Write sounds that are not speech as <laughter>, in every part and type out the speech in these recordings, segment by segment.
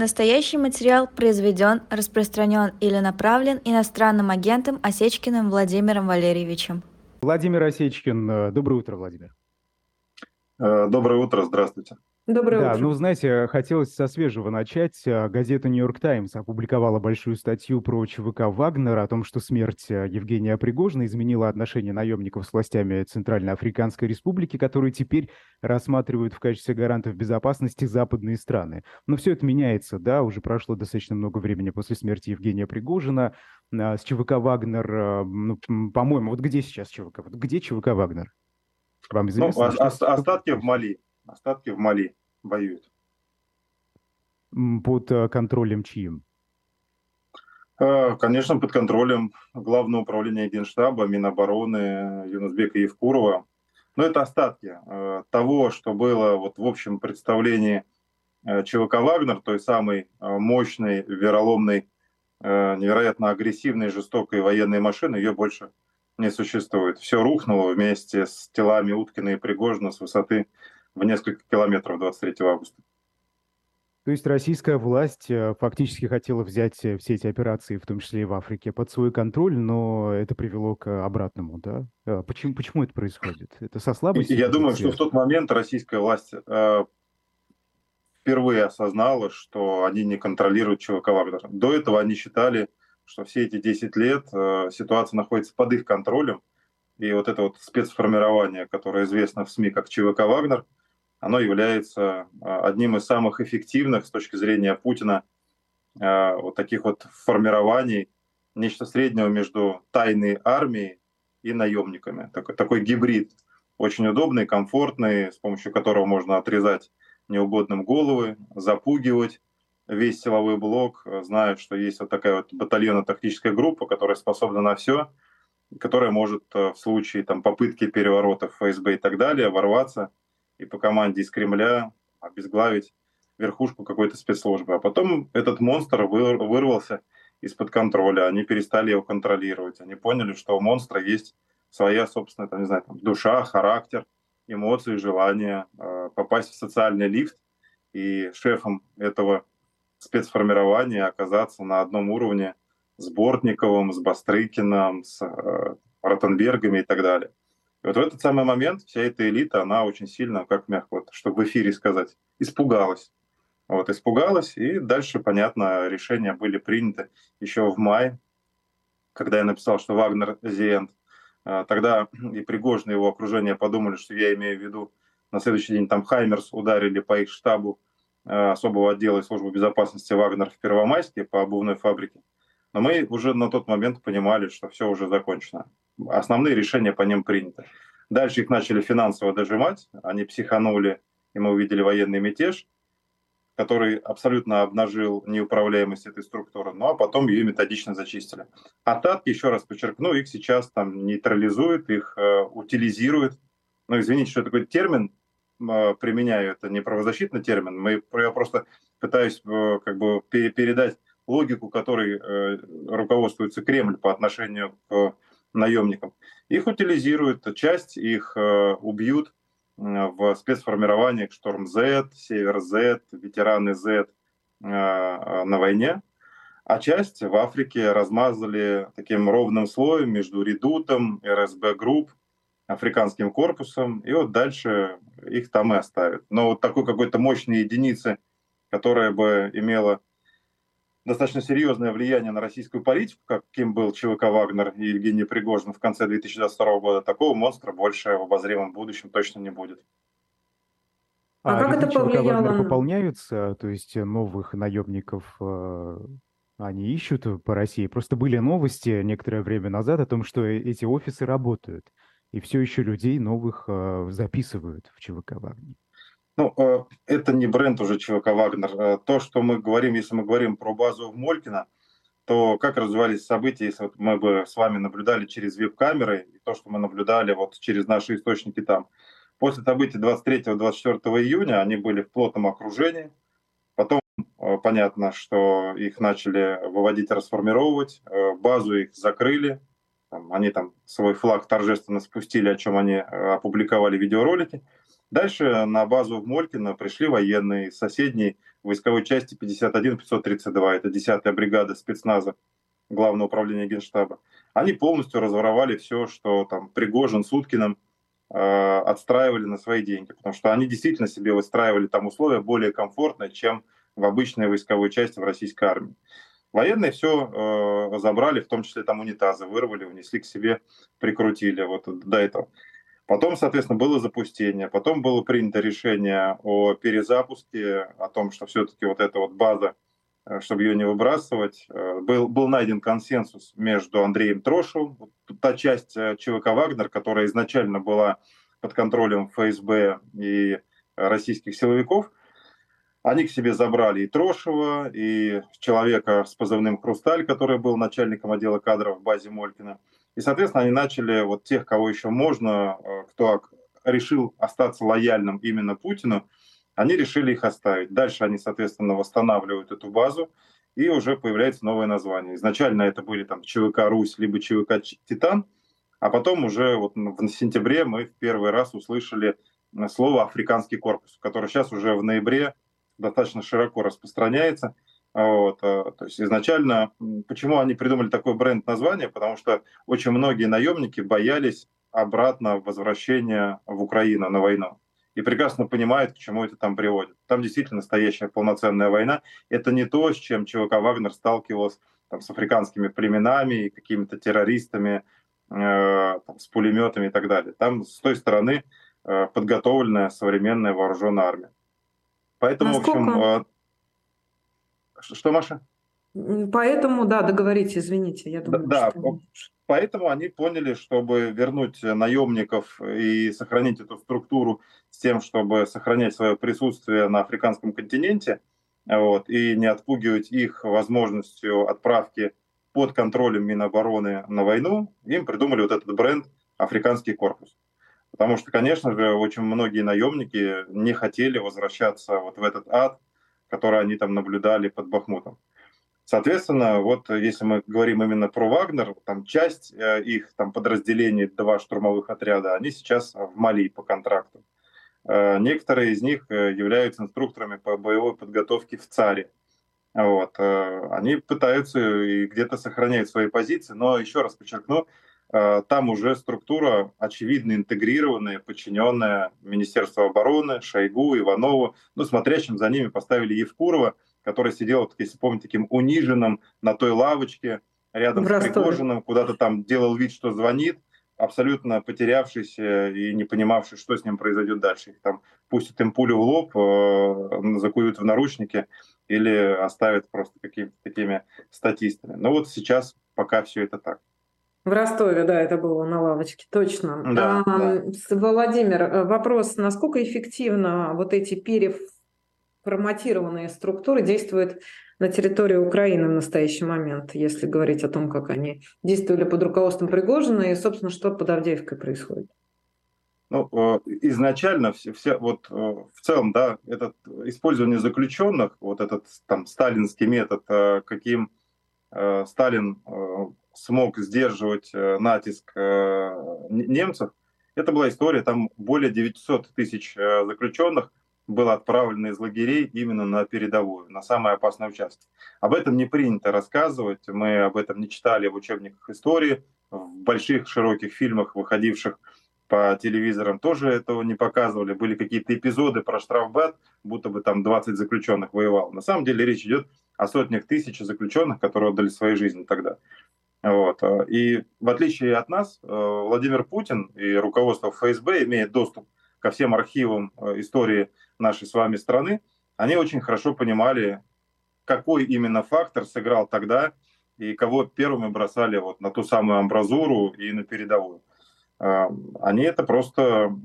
Настоящий материал произведен, распространен или направлен иностранным агентом Осечкиным Владимиром Валерьевичем. Владимир Осечкин. Э, доброе утро, Владимир. Э, доброе утро, здравствуйте. Доброе да, утро. ну, знаете, хотелось со свежего начать. Э, газета «Нью-Йорк Таймс» опубликовала большую статью про ЧВК «Вагнер», о том, что смерть э, Евгения Пригожина изменила отношения наемников с властями Центральноафриканской Республики, которые теперь рассматривают в качестве гарантов безопасности западные страны. Но все это меняется, да, уже прошло достаточно много времени после смерти Евгения Пригожина. Э, с ЧВК «Вагнер», ну, по-моему, вот где сейчас ЧВК? Вот где ЧВК «Вагнер»? Вам ну, известно? Ну, остатки в Мали. Остатки в Мали воюют. Под э, контролем чьим? Э, конечно, под контролем Главного управления Генштаба, Минобороны Юнусбека Евкурова. Но это остатки э, того, что было вот в общем представлении ЧВК «Вагнер», той самой мощной, вероломной, невероятно агрессивной, жестокой военной машины, ее больше не существует. Все рухнуло вместе с телами Уткина и Пригожина с высоты в несколько километров 23 августа. То есть российская власть э, фактически хотела взять э, все эти операции, в том числе и в Африке, под свой контроль, но это привело к обратному, да? А почему, почему это происходит? Это со слабостью? Я думаю, что в тот момент российская власть э, впервые осознала, что они не контролируют ЧВК Вагнер. До этого они считали, что все эти 10 лет э, ситуация находится под их контролем, и вот это вот спецформирование, которое известно в СМИ как ЧВК «Вагнер», оно является а, одним из самых эффективных с точки зрения Путина а, вот таких вот формирований, нечто среднего между тайной армией и наемниками. Такой, такой гибрид, очень удобный, комфортный, с помощью которого можно отрезать неугодным головы, запугивать весь силовой блок, зная, что есть вот такая вот батальонно-тактическая группа, которая способна на все, которая может э, в случае там, попытки переворота в ФСБ и так далее ворваться и по команде из Кремля обезглавить верхушку какой-то спецслужбы. А потом этот монстр вырвался из-под контроля, они перестали его контролировать, они поняли, что у монстра есть своя собственная, там, не знаю, там, душа, характер, эмоции, желание э, попасть в социальный лифт и шефом этого спецформирования оказаться на одном уровне с Бортниковым, с Бастрыкиным, с э, Ротенбергами и так далее. И вот в этот самый момент вся эта элита, она очень сильно, как мягко, вот, чтобы в эфире сказать, испугалась. Вот, испугалась, и дальше, понятно, решения были приняты еще в мае, когда я написал, что Вагнер Зиент. А, тогда <clears throat> и Пригожин и его окружение подумали, что я имею в виду, на следующий день там Хаймерс ударили по их штабу а, особого отдела и службы безопасности Вагнер в Первомайске по обувной фабрике. Но мы уже на тот момент понимали, что все уже закончено. Основные решения по ним приняты. Дальше их начали финансово дожимать, они психанули, и мы увидели военный мятеж, который абсолютно обнажил неуправляемость этой структуры, ну а потом ее методично зачистили. Атаки, еще раз подчеркну, их сейчас там нейтрализуют, их э, утилизируют. Ну, извините, что такой термин э, применяю, это не правозащитный термин, мы, я просто пытаюсь э, как бы передать логику, которой э, руководствуется Кремль по отношению к наемникам. Их утилизируют, часть их э, убьют в спецформированиях Шторм Z, Север Z, ветераны Z э, на войне, а часть в Африке размазали таким ровным слоем между редутом, РСБ групп, африканским корпусом, и вот дальше их там и оставят. Но вот такой какой-то мощной единицы, которая бы имела достаточно серьезное влияние на российскую политику, каким был ЧВК «Вагнер» и Евгений Пригожин в конце 2022 года, такого монстра больше в обозримом будущем точно не будет. А, а как это повлияло? Вагнер пополняются, то есть новых наемников э, они ищут по России. Просто были новости некоторое время назад о том, что э, эти офисы работают, и все еще людей новых э, записывают в ЧВК «Вагнер». Ну, э, это не бренд уже ЧВК «Вагнер». Э, то, что мы говорим, если мы говорим про базу в Молькино, то как развивались события, если вот мы бы с вами наблюдали через веб-камеры, и то, что мы наблюдали вот через наши источники там. После событий 23-24 июня они были в плотном окружении. Потом э, понятно, что их начали выводить, расформировать. Базу их закрыли. Они там свой флаг торжественно спустили, о чем они опубликовали видеоролики. Дальше на базу в Молькино пришли военные из соседней войсковой части 51-532, это 10-я бригада спецназа Главного управления Генштаба. Они полностью разворовали все, что там Пригожин с Уткиным э, отстраивали на свои деньги, потому что они действительно себе выстраивали там условия более комфортные, чем в обычной войсковой части в российской армии. Военные все э, забрали, в том числе там унитазы вырвали, унесли к себе, прикрутили вот до этого. Потом, соответственно, было запустение, потом было принято решение о перезапуске, о том, что все-таки вот эта вот база, э, чтобы ее не выбрасывать, э, был, был найден консенсус между Андреем Трошевым, та часть э, ЧВК «Вагнер», которая изначально была под контролем ФСБ и российских силовиков, они к себе забрали и Трошева, и человека с позывным «Хрусталь», который был начальником отдела кадров в базе Молькина – и, соответственно, они начали вот тех, кого еще можно, э, кто решил остаться лояльным именно Путину, они решили их оставить. Дальше они, соответственно, восстанавливают эту базу, и уже появляется новое название. Изначально это были там ЧВК «Русь» либо ЧВК «Титан», а потом уже вот в сентябре мы в первый раз услышали э, слово «Африканский корпус», который сейчас уже в ноябре достаточно широко распространяется – вот, э, то есть изначально, почему они придумали такой бренд название? Потому что очень многие наемники боялись обратно возвращения в Украину на войну. И прекрасно понимают, к чему это там приводит. Там действительно настоящая полноценная война. Это не то, с чем ЧВК Вагнер сталкивался там, с африканскими племенами и какими-то террористами, э, там, с пулеметами и так далее. Там с той стороны э, подготовленная современная вооруженная армия. Поэтому, Насколько? в общем, э, что, Маша? Поэтому, да, договорите, извините. Я думаю, да, что... поэтому они поняли, чтобы вернуть наемников и сохранить эту структуру с тем, чтобы сохранять свое присутствие на африканском континенте, вот, и не отпугивать их возможностью отправки под контролем Минобороны на войну, им придумали вот этот бренд «Африканский корпус». Потому что, конечно же, очень многие наемники не хотели возвращаться вот в этот ад, которые они там наблюдали под Бахмутом. Соответственно, вот если мы говорим именно про Вагнер, там часть э, их там подразделений, два штурмовых отряда, они сейчас в Мали по контракту. Э, некоторые из них э, являются инструкторами по боевой подготовке в ЦАРе. Вот. Они пытаются и где-то сохраняют свои позиции, но еще раз подчеркну, Э, там уже структура очевидно интегрированная, подчиненная Министерству обороны, Шойгу, Иванову. Ну, смотрящим за ними поставили Евкурова, который сидел, если помните, таким униженным на той лавочке рядом с Пригожиным, куда-то там делал вид, что звонит, абсолютно потерявшийся и не понимавший, что с ним произойдет дальше. Их там пустят им пулю в лоб, э, закуют в наручники или оставят просто какими-то такими статистами. Но вот сейчас пока все это так. В Ростове, да, это было на лавочке, точно. Да, а, да. Владимир, э, вопрос, насколько эффективно вот эти переформатированные структуры действуют на территории Украины в настоящий момент, если говорить о том, как они действовали под руководством Пригожина и, собственно, что под Авдеевкой происходит? Ну, э, изначально все, все вот э, в целом, да, этот использование заключенных, вот этот там сталинский метод, каким Сталин смог сдерживать э, натиск э, немцев. Это была история, там более 900 тысяч э, заключенных было отправлено из лагерей именно на передовую, на самые опасные участки. Об этом не принято рассказывать, мы об этом не читали в учебниках истории, в больших широких фильмах, выходивших по телевизорам, тоже этого не показывали. Были какие-то эпизоды про штрафбат, будто бы там 20 заключенных воевал. На самом деле речь идет о сотнях тысяч заключенных, которые отдали свои жизни тогда. Вот. Э, и в отличие от нас, э, Владимир Путин и руководство ФСБ имеет доступ ко всем архивам э, истории нашей с вами страны. Они очень хорошо понимали, какой именно фактор сыграл тогда и кого первыми бросали вот на ту самую амбразуру и на передовую. Они это просто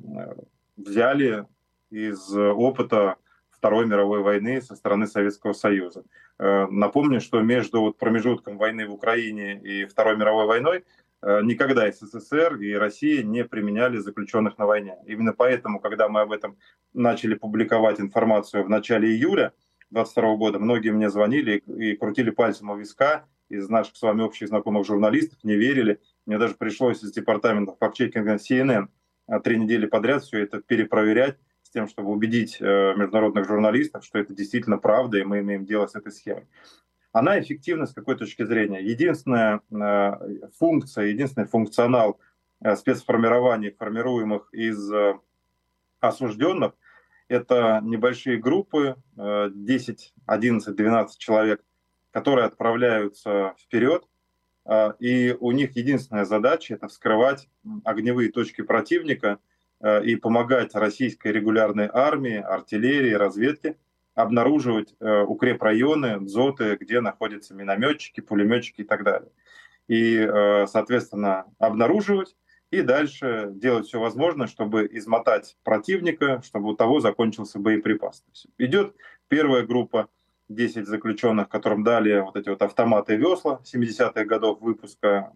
взяли из опыта Второй мировой войны со стороны Советского Союза. Э, напомню, что между вот промежутком войны в Украине и Второй мировой войной э, никогда СССР и Россия не применяли заключенных на войне. Именно поэтому, когда мы об этом начали публиковать информацию в начале июля 2022 года, многие мне звонили и крутили пальцем у виска из наших с вами общих знакомых журналистов, не верили. Мне даже пришлось из департамента фактчекинга CNN три недели подряд все это перепроверять, тем, чтобы убедить э, международных журналистов, что это действительно правда, и мы имеем дело с этой схемой. Она эффективна с какой точки зрения? Единственная э, функция, единственный функционал спецформирований, формируемых из осужденных, это небольшие группы, 10, 11, 12 человек, которые отправляются вперед, и у них единственная задача – это вскрывать огневые точки противника – Э, и помогать российской регулярной армии, артиллерии, разведке обнаруживать э, укрепрайоны, дзоты, где находятся минометчики, пулеметчики и так далее. И, э, соответственно, обнаруживать и дальше делать все возможное, чтобы измотать противника, чтобы у того закончился боеприпас. идет первая группа, 10 заключенных, которым дали вот эти вот автоматы и весла 70-х годов выпуска,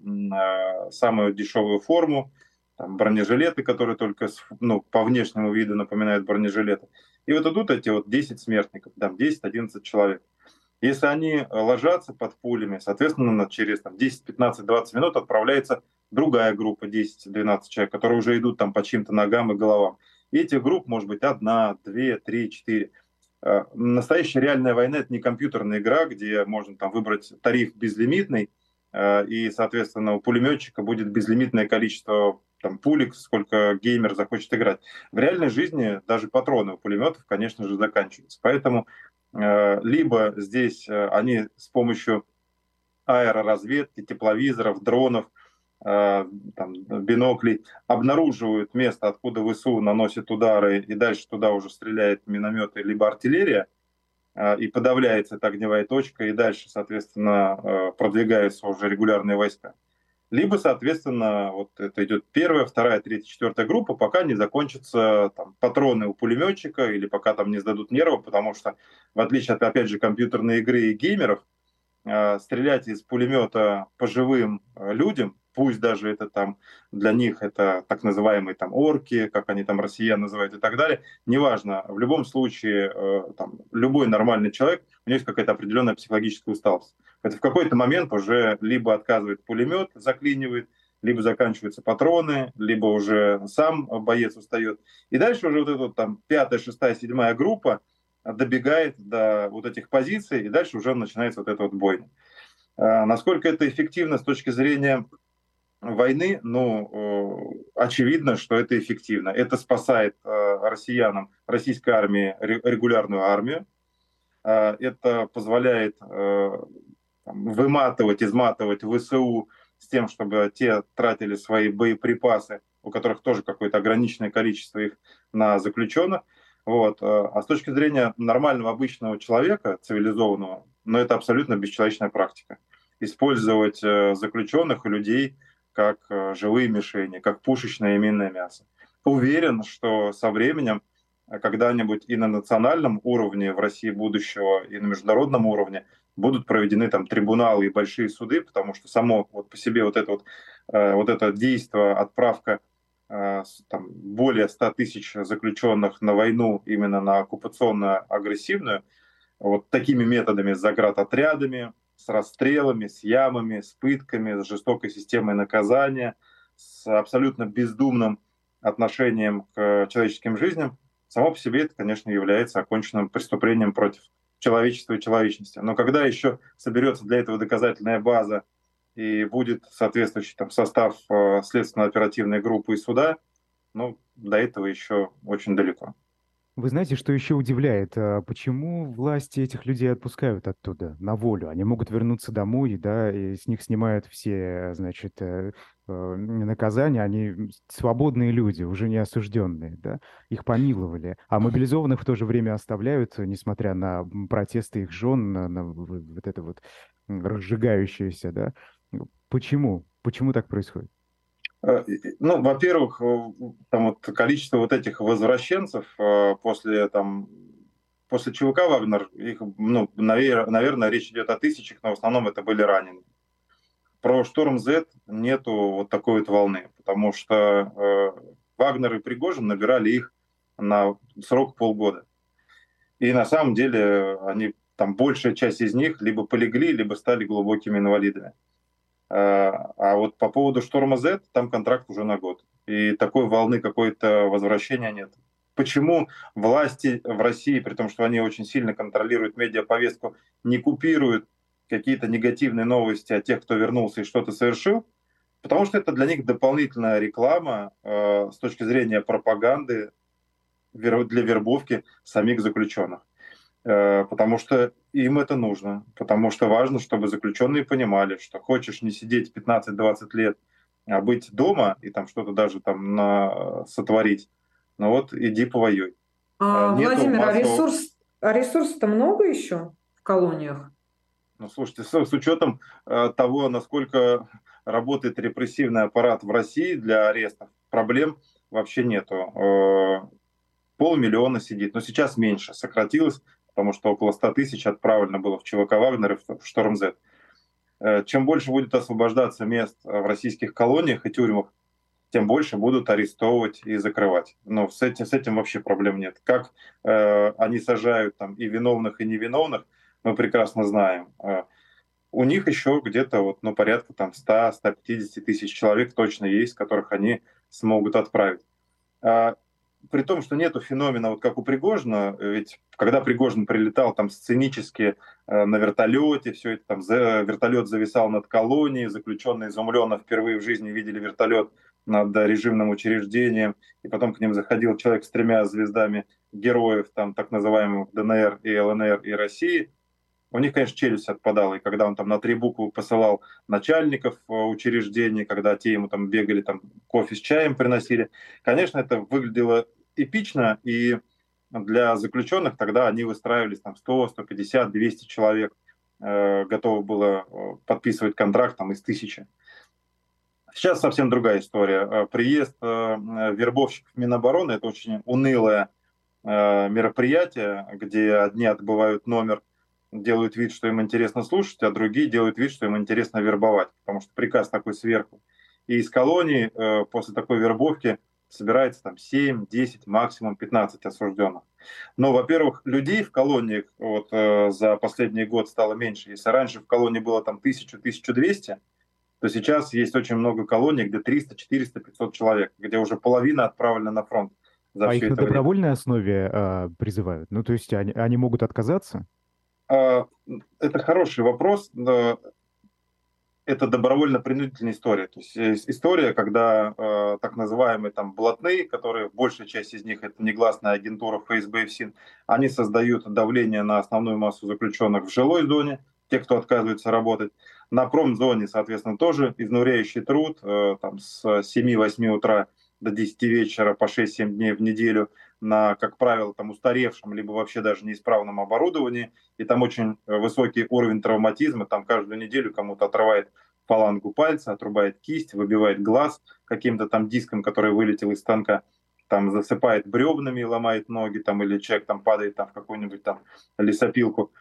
самую дешевую форму, там, бронежилеты, которые только ну, по внешнему виду напоминают бронежилеты. И вот идут эти вот 10 смертников, там 10-11 человек. Если они ложатся под пулями, соответственно, через там, 10, 15, 20 минут отправляется другая группа 10-12 человек, которые уже идут там по чьим-то ногам и головам. И этих групп может быть одна, две, три, четыре. А, настоящая реальная война – это не компьютерная игра, где можно там выбрать тариф безлимитный, а, и, соответственно, у пулеметчика будет безлимитное количество там пулик, сколько геймер захочет играть. В реальной жизни даже патроны у пулеметов, конечно же, заканчиваются. Поэтому э, либо здесь э, они с помощью аэроразведки, тепловизоров, дронов, э, там, биноклей обнаруживают место, откуда ВСУ наносит удары, и дальше туда уже стреляет минометы либо артиллерия, э, и подавляется эта огневая точка, и дальше, соответственно, э, продвигаются уже регулярные войска либо, соответственно, вот это идет первая, вторая, третья, четвертая группа, пока не закончатся там, патроны у пулеметчика или пока там не сдадут нервы, потому что, в отличие от, опять же, компьютерной игры и геймеров, э, стрелять из пулемета по живым э, людям пусть даже это там для них это так называемые там орки, как они там россиян называют и так далее, неважно, в любом случае э, там, любой нормальный человек, у него есть какая-то определенная психологическая усталость. Это в какой-то момент уже либо отказывает пулемет, заклинивает, либо заканчиваются патроны, либо уже сам боец устает. И дальше уже вот эта вот, там пятая, шестая, седьмая группа добегает до вот этих позиций, и дальше уже начинается вот эта вот бойня. Э, насколько это эффективно с точки зрения войны, ну, э, очевидно, что это эффективно. Это спасает э, россиянам, российской армии, регулярную армию. Э, это позволяет выматывать, изматывать ВСУ с тем, чтобы те тратили свои боеприпасы, у которых тоже какое-то ограниченное количество их на заключенных. Вот. А с точки зрения нормального обычного человека, цивилизованного, ну, это абсолютно бесчеловечная практика. Использовать заключенных и людей – как э, живые мишени, как пушечное и минное мясо. Уверен, что со временем э, когда-нибудь и на национальном уровне в России будущего, и на международном уровне будут проведены там трибуналы и большие суды, потому что само вот по себе вот это вот, э, вот это действие, отправка там, более 100 тысяч заключенных на войну, именно на оккупационно-агрессивную, вот такими методами, с заградотрядами, с расстрелами, с ямами, с пытками, с жестокой системой наказания, с абсолютно бездумным отношением к человеческим жизням, само по себе это, конечно, является оконченным преступлением против человечества и человечности. Но когда еще соберется для этого доказательная база и будет соответствующий там, состав э, следственно-оперативной группы и суда, ну, до этого еще очень далеко. Вы знаете, что еще удивляет? А почему власти этих людей отпускают оттуда на волю? Они могут вернуться домой, да, и с них снимают все, значит, э, э, наказания. Они свободные люди, уже не осужденные, да, их помиловали. А мобилизованных в то же время оставляют, несмотря на протесты их жен, на, на вот это вот разжигающееся, да. Почему? Почему так происходит? Э, ну, во-первых, э, там вот количество вот этих возвращенцев э, после там после ЧВК Вагнер, их, ну, наверное, речь идет о тысячах, но в основном это были раненые. Про Шторм Z нету вот такой вот волны, потому что э, Вагнер и Пригожин набирали их на срок полгода. И на самом деле они, там большая часть из них либо полегли, либо стали глубокими инвалидами. А, а вот по поводу шторма Z, там контракт уже на год. И такой волны какой-то возвращения нет. почему власти в России, при том, что они очень сильно контролируют медиаповестку, не купируют какие-то негативные новости о тех, кто вернулся и что-то совершил, потому что это для них дополнительная реклама э, с точки зрения пропаганды для вербовки самих заключенных. Э, потому что им это нужно, потому что важно, чтобы заключенные понимали, что хочешь не сидеть 15-20 лет, а быть дома и там что-то даже там на, сотворить, ну вот иди повоюй. А, Нету Владимир, массового... а ресурс, а ресурсов-то много еще в колониях? Ну, слушайте, с, с учетом э, того, насколько работает репрессивный аппарат в России для арестов, проблем вообще нету. Э, полмиллиона сидит, но сейчас меньше, сократилось, потому что около 100 тысяч отправлено было в ЧВК Вагнер и в Шторм З. Э, чем больше будет освобождаться мест в российских колониях и тюрьмах, тем больше будут арестовывать и закрывать. Но с этим, с этим вообще проблем нет. Как э, они сажают там и виновных, и невиновных, мы прекрасно знаем. Э, у них еще где-то вот, ну, порядка там 100-150 тысяч человек точно есть, которых они смогут отправить. А, при том, что нету феномена, вот как у Пригожина, ведь когда Пригожин прилетал там сценически э, на вертолете, все это там, за, вертолет зависал над колонией, заключенные изумленно впервые в жизни видели вертолет над режимным учреждением, и потом к ним заходил человек с тремя звездами героев, там так называемых ДНР и ЛНР и России, у них, конечно, челюсть отпадала, и когда он там на три буквы посылал начальников э, учреждений, когда те ему там бегали, там кофе с чаем приносили, конечно, это выглядело эпично, и для заключенных тогда они выстраивались там 100, 150, 200 человек, э, готово было э, подписывать контракт там из тысячи. Сейчас совсем другая история. Э, приезд э, вербовщиков Минобороны – это очень унылое э, мероприятие, где одни отбывают номер, делают вид, что им интересно слушать, а другие делают вид, что им интересно вербовать, потому что приказ такой сверху. И из колонии после такой вербовки собирается там 7, 10, максимум 15 осужденных. Но, во-первых, людей в колониях вот, за последний год стало меньше. Если раньше в колонии было там 1000-1200, то сейчас есть очень много колоний, где 300, 400, 500 человек, где уже половина отправлена на фронт. За а их на время. добровольной основе а, призывают? Ну, то есть они, они могут отказаться? А, это хороший вопрос. Это добровольно-принудительная история. То есть, есть история, когда э, так называемые там блатные, которые большая часть из них это негласная агентура ФСБ и ФСИН, они создают давление на основную массу заключенных в жилой зоне, те, кто отказывается работать. На промзоне, соответственно, тоже изнуряющий труд, э, там с 7-8 утра до 10 вечера по 6-7 дней в неделю на, как правило, там устаревшем, либо вообще даже неисправном оборудовании. И там очень высокий уровень травматизма, там каждую неделю кому-то отрывает фалангу пальца, отрубает кисть, выбивает глаз каким-то там диском, который вылетел из станка, там засыпает бревнами, ломает ноги, там, или человек там падает там, в какую-нибудь там лесопилку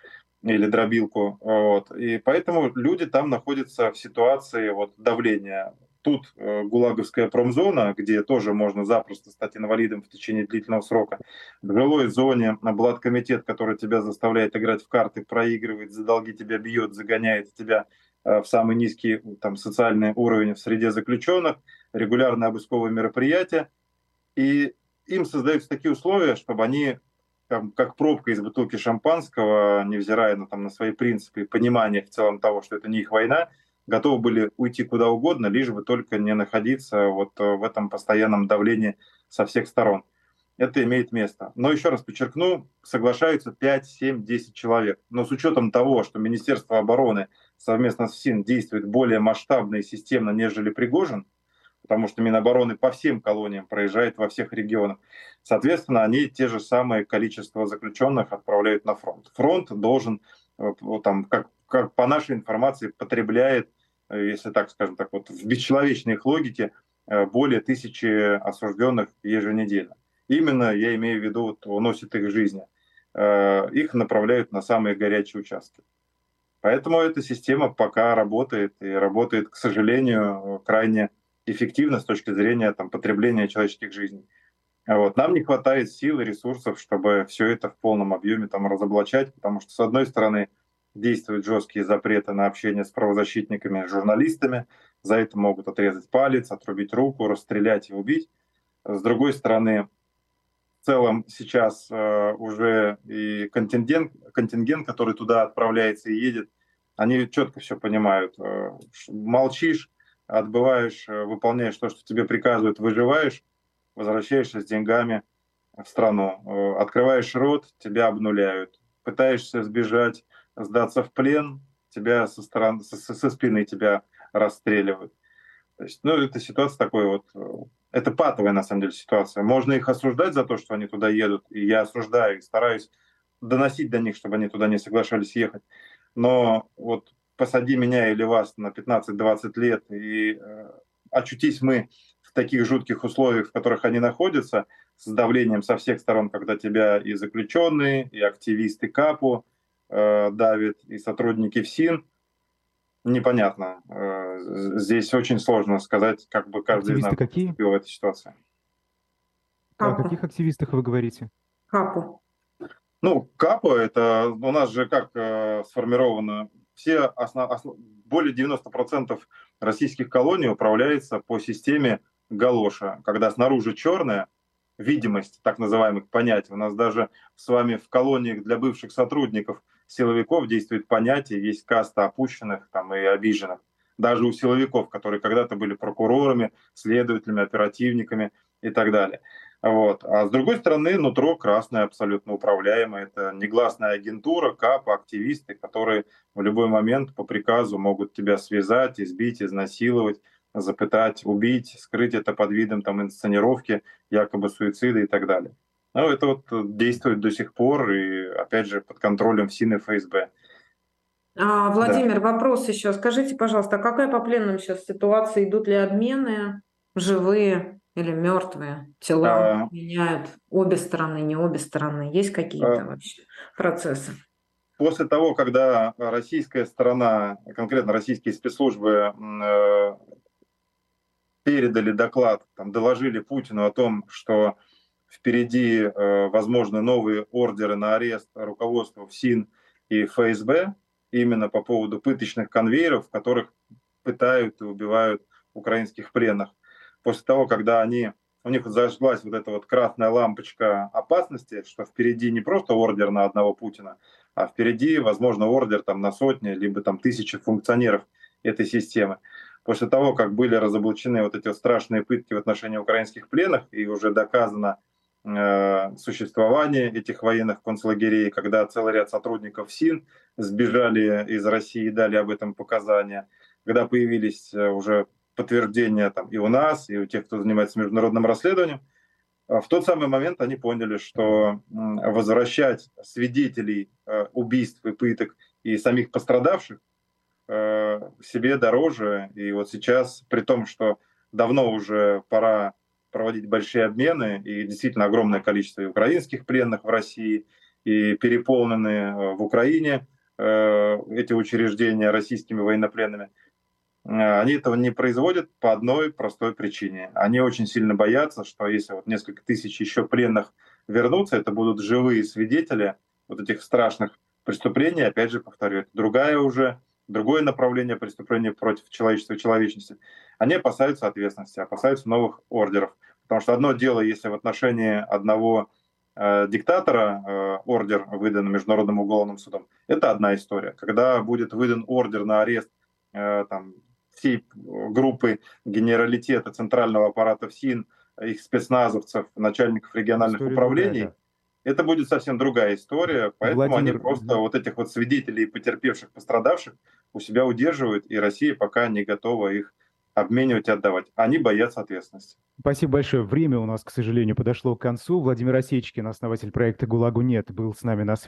или дробилку. Вот. И поэтому люди там находятся в ситуации вот, давления. Тут э, гулаговская промзона, где тоже можно запросто стать инвалидом в течение длительного срока. В жилой зоне блаткомитет, который тебя заставляет играть в карты, проигрывает, за долги тебя бьет, загоняет тебя э, в самый низкий там, социальный уровень в среде заключенных, регулярные обысковые мероприятия. И им создаются такие условия, чтобы они там, как пробка из бутылки шампанского, невзирая на, там, на свои принципы и понимание в целом того, что это не их война, готовы были уйти куда угодно, лишь бы только не находиться вот э, в этом постоянном давлении со всех сторон. Это имеет место. Но еще раз подчеркну, соглашаются 5, 7, 10 человек. Но с учетом того, что Министерство обороны совместно с ФСИН действует более масштабно и системно, нежели Пригожин, потому что Минобороны по всем колониям проезжает во всех регионах. Соответственно, они те же самые количество заключенных отправляют на фронт. Фронт должен, э, там, как, как по нашей информации, потребляет, если так скажем так, вот в бесчеловечной их логике, э, более тысячи осужденных еженедельно. Именно я имею в виду, вот, уносит их жизни. Их направляют на самые горячие участки. Поэтому эта система пока работает, и работает, к сожалению, крайне эффективно с точки зрения там, потребления человеческих жизней. Вот. Нам не хватает сил и ресурсов, чтобы все это в полном объеме там разоблачать, потому что, с одной стороны, действуют жесткие запреты на общение с правозащитниками, журналистами, за это могут отрезать палец, отрубить руку, расстрелять и убить. С другой стороны, в целом сейчас э, уже и контингент, контингент, который туда отправляется и едет, они четко все понимают. Э, молчишь, отбываешь, э, выполняешь то, что тебе приказывают, выживаешь, возвращаешься с деньгами в страну, э, открываешь рот, тебя обнуляют, пытаешься сбежать, сдаться в плен, тебя со стороны, со, со спины тебя расстреливают. То есть, ну, это ситуация такой вот, э, это патовая на самом деле ситуация. Можно их осуждать за то, что они туда едут, и я осуждаю и стараюсь доносить до них, чтобы они туда не соглашались ехать. Но вот посади меня или вас на 15-20 лет, и э, очутись мы в таких жутких условиях, в которых они находятся, с давлением со всех сторон, когда тебя и заключенные, и активисты КАПу э, давят, и сотрудники ФСИН, непонятно. Э, здесь очень сложно сказать, как бы каждый Активисты из нас какие? поступил в этой ситуации. О Капу. каких активистах вы говорите? Капу. Ну, КАПа это у нас же как э, сформировано все основ, основ, более 90% российских колоний управляется по системе галоша, когда снаружи черная видимость так называемых понятий. У нас даже с вами в колониях для бывших сотрудников силовиков действует понятие, есть каста опущенных там, и обиженных. Даже у силовиков, которые когда-то были прокурорами, следователями, оперативниками и так далее. Вот. А с другой стороны, нутро красное, абсолютно управляемое. Это негласная агентура, КАП, активисты, которые в любой момент по приказу могут тебя связать, избить, изнасиловать, запытать, убить, скрыть это под видом там, инсценировки, якобы суицида и так далее. Ну, это вот действует до сих пор, и опять же под контролем ФСИН и ФСБ. А, Владимир, вопрос еще. Скажите, пожалуйста, а какая по пленным сейчас ситуация? Идут ли обмены живые или мертвые? Тела А. меняют обе стороны, не обе стороны? Есть какие-то А. вообще процессы? После того, когда российская сторона, конкретно российские спецслужбы, э, передали доклад, там, доложили Путину о том, что впереди э, возможны новые ордеры на арест руководства ФСИН и ФСБ именно по поводу пыточных конвейеров, в которых пытают и убивают украинских пленных. После того, когда они, у них зажглась вот эта вот красная лампочка опасности, что впереди не просто ордер на одного Путина, а впереди, возможно, ордер там на сотни, либо там тысячи функционеров этой системы. После того, как были разоблачены вот эти вот страшные пытки в отношении украинских пленных, и уже доказано э, существование этих военных концлагерей, когда целый ряд сотрудников СИН сбежали из России и дали об этом показания, когда появились э, уже подтверждения там, и у нас, и у тех, кто занимается международным расследованием, э, в тот самый момент они поняли, что возвращать свидетелей убийств и пыток и самих пострадавших себе дороже. И вот сейчас, при том, что давно уже пора проводить большие обмены, и действительно огромное количество и украинских пленных в России, и переполнены э, в Украине э, эти учреждения российскими военнопленными, э, они этого не производят по одной простой причине. Они очень сильно боятся, что если вот несколько тысяч еще пленных вернутся, это будут живые свидетели вот этих страшных преступлений. Опять же, повторю, это другая уже, другое направление преступления против человечества и человечности. Они опасаются ответственности, опасаются новых ордеров. Потому что одно дело, если в отношении одного э, диктатора э, ордер выдан Международным уголовным судом, это одна история. Когда будет выдан ордер на арест э, там, всей группы генералитета центрального аппарата ФСИН, их спецназовцев, начальников региональных История управлений, другая, это будет совсем другая история. Поэтому Владимир, они просто вот этих вот свидетелей, потерпевших, пострадавших у себя удерживают, и Россия пока не готова их обменивать и отдавать. Они боятся ответственности. Спасибо большое. Время у нас, к сожалению, подошло к концу. Владимир Осечкин, основатель проекта «ГУЛАГу нет», был с нами на связи.